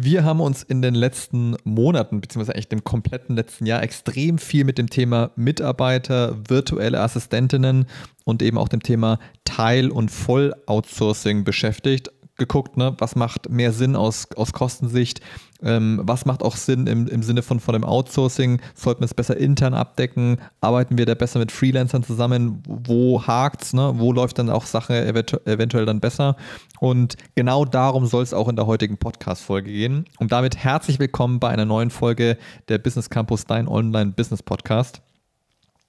Wir haben uns in den letzten Monaten, beziehungsweise eigentlich dem kompletten letzten Jahr, extrem viel mit dem Thema Mitarbeiter, virtuelle Assistentinnen und eben auch dem Thema Teil- und Voll-Outsourcing beschäftigt geguckt, ne, was macht mehr Sinn aus, aus Kostensicht, ähm, was macht auch Sinn im, im Sinne von, von dem Outsourcing, sollten wir es besser intern abdecken, arbeiten wir da besser mit Freelancern zusammen, wo hakt's, ne, wo läuft dann auch Sache eventu eventuell dann besser? Und genau darum soll es auch in der heutigen Podcast-Folge gehen. Und damit herzlich willkommen bei einer neuen Folge der Business Campus, dein Online-Business-Podcast.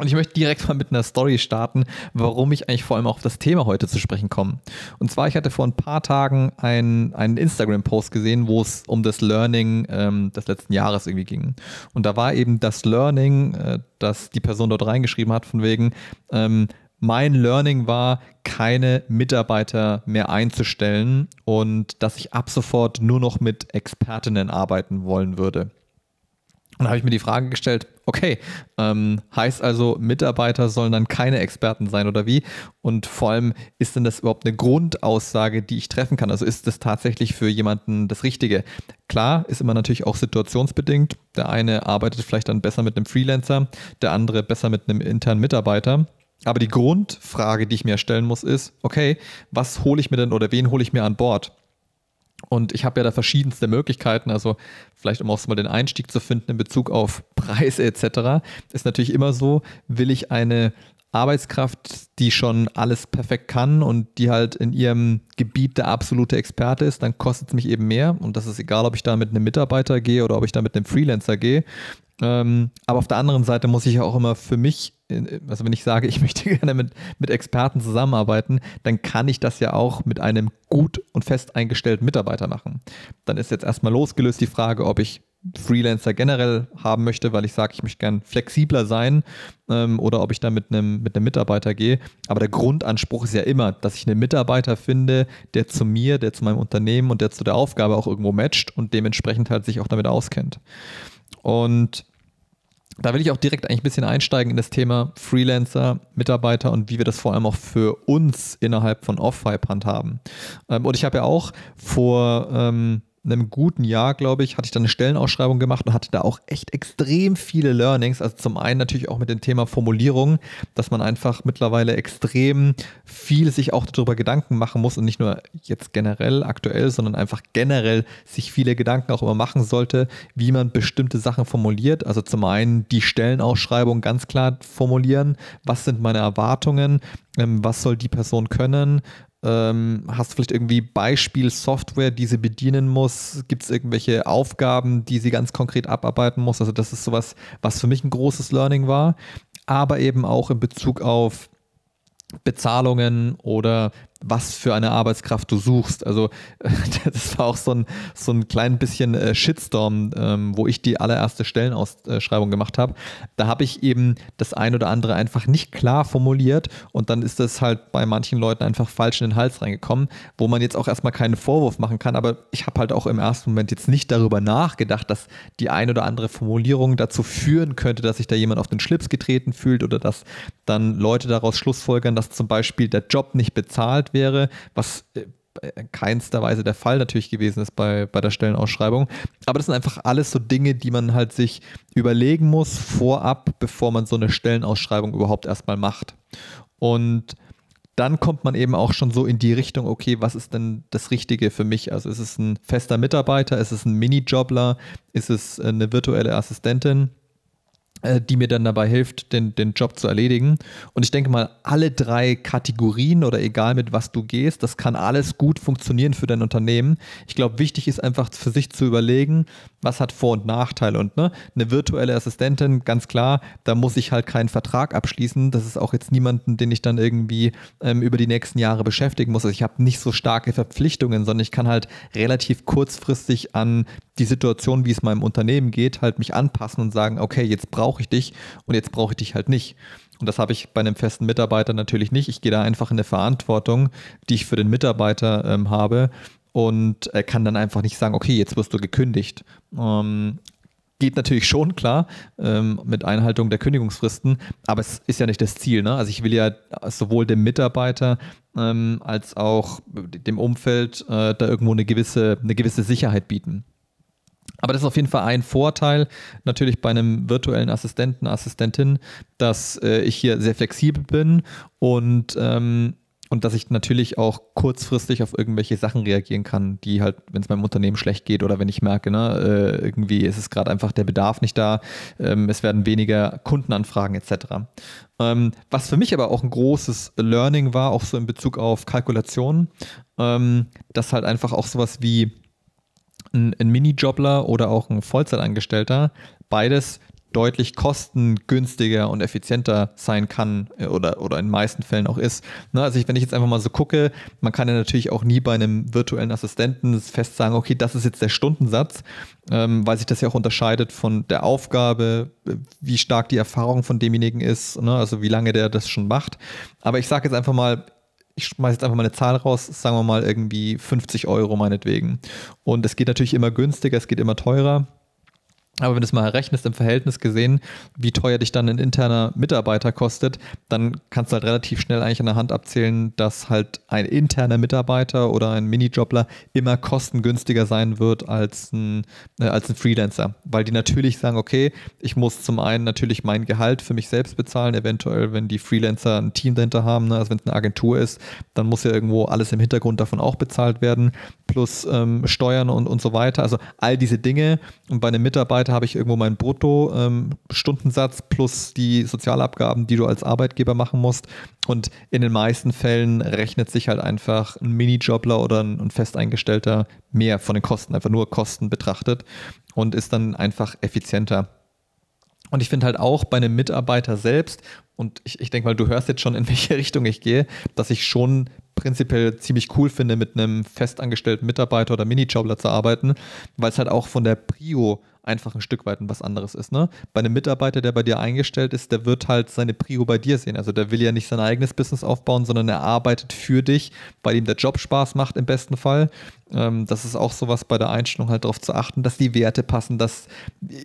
Und ich möchte direkt mal mit einer Story starten, warum ich eigentlich vor allem auf das Thema heute zu sprechen komme. Und zwar, ich hatte vor ein paar Tagen einen, einen Instagram-Post gesehen, wo es um das Learning ähm, des letzten Jahres irgendwie ging. Und da war eben das Learning, äh, das die Person dort reingeschrieben hat, von wegen, ähm, mein Learning war, keine Mitarbeiter mehr einzustellen und dass ich ab sofort nur noch mit Expertinnen arbeiten wollen würde. Und da habe ich mir die Frage gestellt, okay, ähm, heißt also, Mitarbeiter sollen dann keine Experten sein oder wie? Und vor allem, ist denn das überhaupt eine Grundaussage, die ich treffen kann? Also ist das tatsächlich für jemanden das Richtige? Klar, ist immer natürlich auch situationsbedingt. Der eine arbeitet vielleicht dann besser mit einem Freelancer, der andere besser mit einem internen Mitarbeiter. Aber die Grundfrage, die ich mir stellen muss, ist, okay, was hole ich mir denn oder wen hole ich mir an Bord? Und ich habe ja da verschiedenste Möglichkeiten, also vielleicht um auch mal den Einstieg zu finden in Bezug auf Preise etc., ist natürlich immer so, will ich eine Arbeitskraft, die schon alles perfekt kann und die halt in ihrem Gebiet der absolute Experte ist, dann kostet es mich eben mehr. Und das ist egal, ob ich da mit einem Mitarbeiter gehe oder ob ich da mit einem Freelancer gehe. Ähm, aber auf der anderen Seite muss ich ja auch immer für mich, also wenn ich sage, ich möchte gerne mit, mit Experten zusammenarbeiten, dann kann ich das ja auch mit einem gut und fest eingestellten Mitarbeiter machen. Dann ist jetzt erstmal losgelöst die Frage, ob ich Freelancer generell haben möchte, weil ich sage, ich möchte gern flexibler sein ähm, oder ob ich da mit einem, mit einem Mitarbeiter gehe. Aber der Grundanspruch ist ja immer, dass ich einen Mitarbeiter finde, der zu mir, der zu meinem Unternehmen und der zu der Aufgabe auch irgendwo matcht und dementsprechend halt sich auch damit auskennt. Und da will ich auch direkt eigentlich ein bisschen einsteigen in das Thema Freelancer, Mitarbeiter und wie wir das vor allem auch für uns innerhalb von Off-Vibe handhaben. Ähm, und ich habe ja auch vor ähm, einem guten Jahr, glaube ich, hatte ich dann eine Stellenausschreibung gemacht und hatte da auch echt extrem viele Learnings. Also zum einen natürlich auch mit dem Thema Formulierung, dass man einfach mittlerweile extrem viel sich auch darüber Gedanken machen muss und nicht nur jetzt generell aktuell, sondern einfach generell sich viele Gedanken auch immer machen sollte, wie man bestimmte Sachen formuliert. Also zum einen die Stellenausschreibung ganz klar formulieren. Was sind meine Erwartungen? Ähm, was soll die Person können? Ähm, hast du vielleicht irgendwie Beispielsoftware, die sie bedienen muss? Gibt es irgendwelche Aufgaben, die sie ganz konkret abarbeiten muss? Also das ist sowas, was für mich ein großes Learning war, aber eben auch in Bezug auf Bezahlungen oder was für eine Arbeitskraft du suchst. Also das war auch so ein, so ein klein bisschen äh, Shitstorm, ähm, wo ich die allererste Stellenausschreibung gemacht habe. Da habe ich eben das ein oder andere einfach nicht klar formuliert und dann ist das halt bei manchen Leuten einfach falsch in den Hals reingekommen, wo man jetzt auch erstmal keinen Vorwurf machen kann, aber ich habe halt auch im ersten Moment jetzt nicht darüber nachgedacht, dass die ein oder andere Formulierung dazu führen könnte, dass sich da jemand auf den Schlips getreten fühlt oder dass dann Leute daraus schlussfolgern, dass zum Beispiel der Job nicht bezahlt wäre, was äh, in keinster Weise der Fall natürlich gewesen ist bei, bei der Stellenausschreibung. Aber das sind einfach alles so Dinge, die man halt sich überlegen muss vorab, bevor man so eine Stellenausschreibung überhaupt erstmal macht. Und dann kommt man eben auch schon so in die Richtung, okay, was ist denn das Richtige für mich? Also ist es ein fester Mitarbeiter, ist es ein Minijobler, ist es eine virtuelle Assistentin? Äh, die mir dann dabei hilft, den, den Job zu erledigen. Und ich denke mal, alle drei Kategorien oder egal mit was du gehst, das kann alles gut funktionieren für dein Unternehmen. Ich glaube, wichtig ist einfach für sich zu überlegen, was hat Vor- und Nachteile. Und ne, eine virtuelle Assistentin, ganz klar, da muss ich halt keinen Vertrag abschließen. Das ist auch jetzt niemanden, den ich dann irgendwie ähm, über die nächsten Jahre beschäftigen muss. Also ich habe nicht so starke Verpflichtungen, sondern ich kann halt relativ kurzfristig an die Situation, wie es meinem Unternehmen geht, halt mich anpassen und sagen, okay, jetzt brauche ich dich und jetzt brauche ich dich halt nicht. Und das habe ich bei einem festen Mitarbeiter natürlich nicht. Ich gehe da einfach in eine Verantwortung, die ich für den Mitarbeiter ähm, habe und äh, kann dann einfach nicht sagen, okay, jetzt wirst du gekündigt. Ähm, geht natürlich schon klar ähm, mit Einhaltung der Kündigungsfristen, aber es ist ja nicht das Ziel. Ne? Also ich will ja sowohl dem Mitarbeiter ähm, als auch dem Umfeld äh, da irgendwo eine gewisse, eine gewisse Sicherheit bieten. Aber das ist auf jeden Fall ein Vorteil, natürlich bei einem virtuellen Assistenten, Assistentin, dass äh, ich hier sehr flexibel bin und ähm, und dass ich natürlich auch kurzfristig auf irgendwelche Sachen reagieren kann, die halt, wenn es meinem Unternehmen schlecht geht oder wenn ich merke, ne, äh, irgendwie ist es gerade einfach der Bedarf nicht da, ähm, es werden weniger Kundenanfragen etc. Ähm, was für mich aber auch ein großes Learning war, auch so in Bezug auf Kalkulation, ähm, dass halt einfach auch sowas wie ein, ein Minijobler oder auch ein Vollzeitangestellter beides deutlich kostengünstiger und effizienter sein kann äh, oder, oder in den meisten Fällen auch ist. Ne, also ich, wenn ich jetzt einfach mal so gucke, man kann ja natürlich auch nie bei einem virtuellen Assistenten fest sagen, okay, das ist jetzt der Stundensatz, ähm, weil sich das ja auch unterscheidet von der Aufgabe, äh, wie stark die Erfahrung von demjenigen ist, ne, also wie lange der das schon macht. Aber ich sage jetzt einfach mal, ich schmeiße jetzt einfach mal eine Zahl raus, sagen wir mal irgendwie 50 Euro meinetwegen. Und es geht natürlich immer günstiger, es geht immer teurer. Aber wenn du es mal rechnest im Verhältnis gesehen, wie teuer dich dann ein interner Mitarbeiter kostet, dann kannst du halt relativ schnell eigentlich an der Hand abzählen, dass halt ein interner Mitarbeiter oder ein Minijobler immer kostengünstiger sein wird als ein, äh, als ein Freelancer. Weil die natürlich sagen, okay, ich muss zum einen natürlich mein Gehalt für mich selbst bezahlen, eventuell, wenn die Freelancer ein Team dahinter haben, ne? also wenn es eine Agentur ist, dann muss ja irgendwo alles im Hintergrund davon auch bezahlt werden, plus ähm, Steuern und, und so weiter. Also all diese Dinge. Und bei einem Mitarbeiter habe ich irgendwo meinen Brutto-Stundensatz ähm, plus die Sozialabgaben, die du als Arbeitgeber machen musst. Und in den meisten Fällen rechnet sich halt einfach ein Minijobler oder ein, ein Festeingestellter mehr von den Kosten, einfach nur Kosten betrachtet und ist dann einfach effizienter. Und ich finde halt auch bei einem Mitarbeiter selbst, und ich, ich denke mal, du hörst jetzt schon, in welche Richtung ich gehe, dass ich schon prinzipiell ziemlich cool finde, mit einem festangestellten Mitarbeiter oder Minijobler zu arbeiten, weil es halt auch von der Prio einfach ein Stück weit was anderes ist. Ne? Bei einem Mitarbeiter, der bei dir eingestellt ist, der wird halt seine Prio bei dir sehen. Also der will ja nicht sein eigenes Business aufbauen, sondern er arbeitet für dich, weil ihm der Job Spaß macht im besten Fall. Ähm, das ist auch sowas bei der Einstellung halt darauf zu achten, dass die Werte passen, dass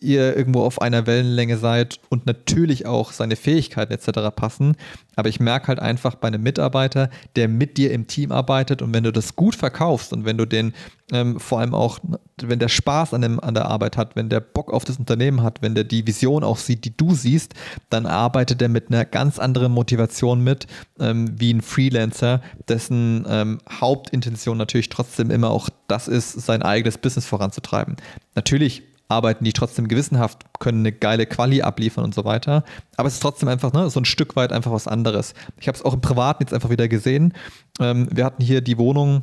ihr irgendwo auf einer Wellenlänge seid und natürlich auch seine Fähigkeiten etc. passen. Aber ich merke halt einfach bei einem Mitarbeiter, der mit dir im Team arbeitet und wenn du das gut verkaufst und wenn du den ähm, vor allem auch, wenn der Spaß an, dem, an der Arbeit hat, wenn der Bock auf das Unternehmen hat, wenn der die Vision auch sieht, die du siehst, dann arbeitet er mit einer ganz anderen Motivation mit, ähm, wie ein Freelancer, dessen ähm, Hauptintention natürlich trotzdem immer auch das ist, sein eigenes Business voranzutreiben. Natürlich arbeiten die trotzdem gewissenhaft, können eine geile Quali abliefern und so weiter. Aber es ist trotzdem einfach ne, so ein Stück weit einfach was anderes. Ich habe es auch im Privaten jetzt einfach wieder gesehen. Ähm, wir hatten hier die Wohnung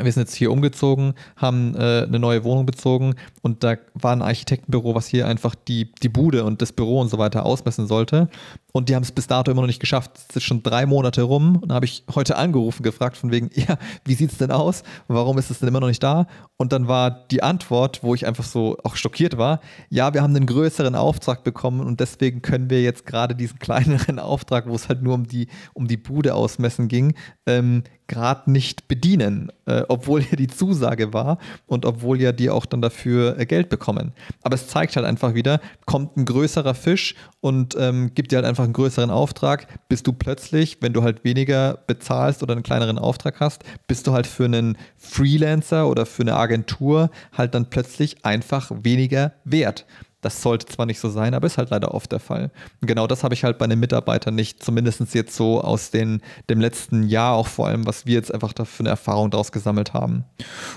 wir sind jetzt hier umgezogen, haben äh, eine neue Wohnung bezogen und da war ein Architektenbüro, was hier einfach die, die Bude und das Büro und so weiter ausmessen sollte. Und die haben es bis dato immer noch nicht geschafft. Es ist schon drei Monate rum und da habe ich heute angerufen, gefragt von wegen, ja, wie sieht es denn aus? Warum ist es denn immer noch nicht da? Und dann war die Antwort, wo ich einfach so auch schockiert war, ja, wir haben einen größeren Auftrag bekommen und deswegen können wir jetzt gerade diesen kleineren Auftrag, wo es halt nur um die, um die Bude ausmessen ging, ähm, gerade nicht bedienen, äh, obwohl ja die Zusage war und obwohl ja die auch dann dafür äh, Geld bekommen. Aber es zeigt halt einfach wieder, kommt ein größerer Fisch und ähm, gibt dir halt einfach einen größeren Auftrag, bist du plötzlich, wenn du halt weniger bezahlst oder einen kleineren Auftrag hast, bist du halt für einen Freelancer oder für eine Agentur halt dann plötzlich einfach weniger wert. Das sollte zwar nicht so sein, aber ist halt leider oft der Fall. Und genau das habe ich halt bei einem Mitarbeiter nicht, zumindest jetzt so aus den, dem letzten Jahr auch vor allem, was wir jetzt einfach da für eine Erfahrung daraus gesammelt haben.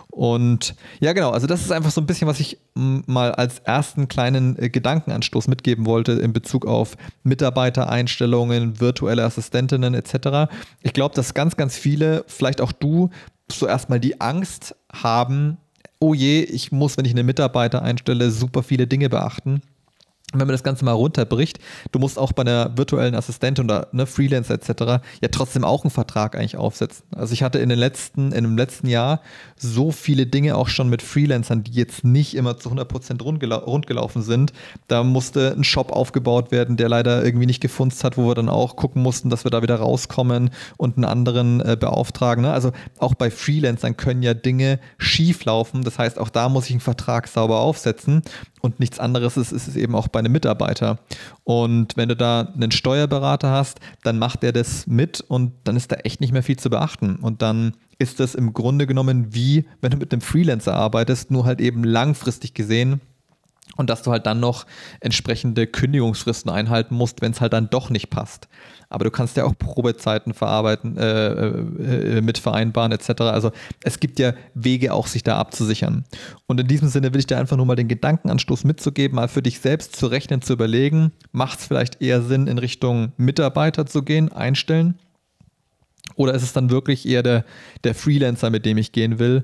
Und ja, genau, also das ist einfach so ein bisschen, was ich mal als ersten kleinen äh, Gedankenanstoß mitgeben wollte in Bezug auf Mitarbeitereinstellungen, virtuelle Assistentinnen etc. Ich glaube, dass ganz, ganz viele, vielleicht auch du, so erstmal die Angst haben, oh je, ich muss, wenn ich einen Mitarbeiter einstelle, super viele Dinge beachten wenn man das Ganze mal runterbricht, du musst auch bei einer virtuellen Assistentin oder ne, Freelancer etc. ja trotzdem auch einen Vertrag eigentlich aufsetzen. Also ich hatte in den letzten, in dem letzten Jahr so viele Dinge auch schon mit Freelancern, die jetzt nicht immer zu 100% rundgela rundgelaufen sind. Da musste ein Shop aufgebaut werden, der leider irgendwie nicht gefunzt hat, wo wir dann auch gucken mussten, dass wir da wieder rauskommen und einen anderen äh, beauftragen. Ne? Also auch bei Freelancern können ja Dinge schief laufen. Das heißt, auch da muss ich einen Vertrag sauber aufsetzen und nichts anderes ist, ist es eben auch bei einem Mitarbeiter. Und wenn du da einen Steuerberater hast, dann macht der das mit und dann ist da echt nicht mehr viel zu beachten. Und dann ist das im Grunde genommen wie, wenn du mit einem Freelancer arbeitest, nur halt eben langfristig gesehen und dass du halt dann noch entsprechende Kündigungsfristen einhalten musst, wenn es halt dann doch nicht passt. Aber du kannst ja auch Probezeiten verarbeiten, äh, äh, mit vereinbaren etc. Also es gibt ja Wege auch, sich da abzusichern. Und in diesem Sinne will ich dir einfach nur mal den Gedankenanstoß mitzugeben, mal für dich selbst zu rechnen, zu überlegen, macht es vielleicht eher Sinn, in Richtung Mitarbeiter zu gehen, einstellen? Oder ist es dann wirklich eher der, der Freelancer, mit dem ich gehen will?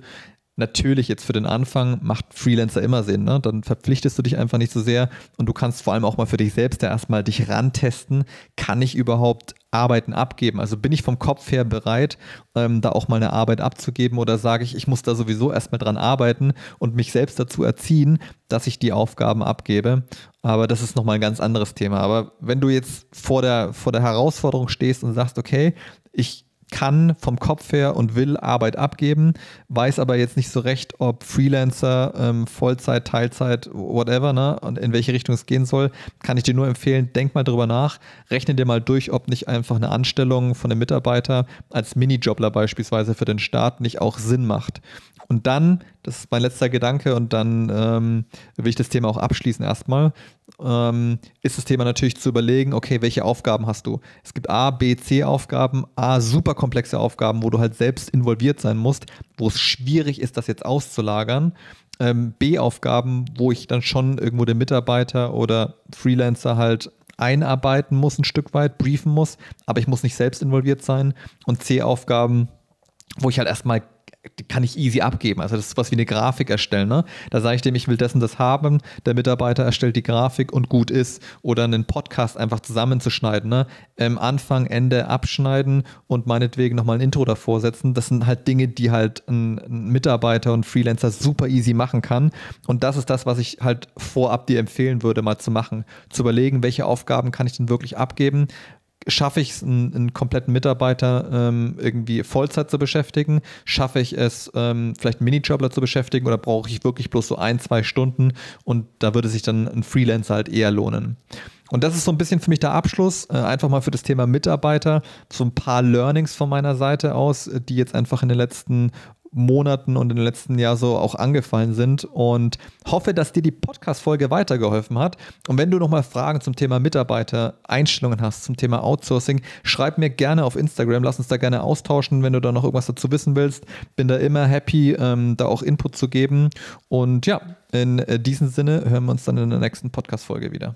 Natürlich jetzt für den Anfang macht Freelancer immer Sinn, ne? Dann verpflichtest du dich einfach nicht so sehr und du kannst vor allem auch mal für dich selbst ja erstmal dich rantesten. Kann ich überhaupt Arbeiten abgeben? Also bin ich vom Kopf her bereit, ähm, da auch mal eine Arbeit abzugeben oder sage ich, ich muss da sowieso erstmal dran arbeiten und mich selbst dazu erziehen, dass ich die Aufgaben abgebe? Aber das ist nochmal ein ganz anderes Thema. Aber wenn du jetzt vor der, vor der Herausforderung stehst und sagst, okay, ich kann vom Kopf her und will Arbeit abgeben, weiß aber jetzt nicht so recht, ob Freelancer, ähm, Vollzeit, Teilzeit, whatever, ne, und in welche Richtung es gehen soll, kann ich dir nur empfehlen, denk mal drüber nach, rechne dir mal durch, ob nicht einfach eine Anstellung von einem Mitarbeiter als Minijobler beispielsweise für den Staat nicht auch Sinn macht. Und dann, das ist mein letzter Gedanke, und dann ähm, will ich das Thema auch abschließen erstmal, ähm, ist das Thema natürlich zu überlegen, okay, welche Aufgaben hast du? Es gibt A, B, C Aufgaben, A, super komplexe Aufgaben, wo du halt selbst involviert sein musst, wo es schwierig ist, das jetzt auszulagern. Ähm, B-Aufgaben, wo ich dann schon irgendwo den Mitarbeiter oder Freelancer halt einarbeiten muss, ein Stück weit, briefen muss, aber ich muss nicht selbst involviert sein. Und C-Aufgaben, wo ich halt erstmal die kann ich easy abgeben. Also das ist was wie eine Grafik erstellen. Ne? Da sage ich dem, ich will und das haben. Der Mitarbeiter erstellt die Grafik und gut ist. Oder einen Podcast einfach zusammenzuschneiden. Ne? Ähm, Anfang, Ende abschneiden und meinetwegen nochmal ein Intro davor setzen. Das sind halt Dinge, die halt ein, ein Mitarbeiter und Freelancer super easy machen kann. Und das ist das, was ich halt vorab dir empfehlen würde, mal zu machen. Zu überlegen, welche Aufgaben kann ich denn wirklich abgeben schaffe ich es, einen, einen, kompletten Mitarbeiter ähm, irgendwie Vollzeit zu beschäftigen? Schaffe ich es, ähm, vielleicht einen Minijobler zu beschäftigen oder brauche ich wirklich bloß so ein, zwei Stunden und da würde sich dann ein Freelancer halt eher lohnen? Und das ist so ein bisschen für mich der Abschluss, äh, einfach mal für das Thema Mitarbeiter, so ein paar Learnings von meiner Seite aus, die jetzt einfach in den letzten Monaten und in den letzten Jahr so auch angefallen sind und hoffe, dass dir die Podcast-Folge weitergeholfen hat. Und wenn du nochmal Fragen zum Thema Mitarbeiter, Einstellungen hast, zum Thema Outsourcing, schreib mir gerne auf Instagram, lass uns da gerne austauschen, wenn du da noch irgendwas dazu wissen willst. Bin da immer happy, ähm, da auch Input zu geben. Und ja, in äh, diesem Sinne hören wir uns dann in der nächsten Podcast-Folge wieder.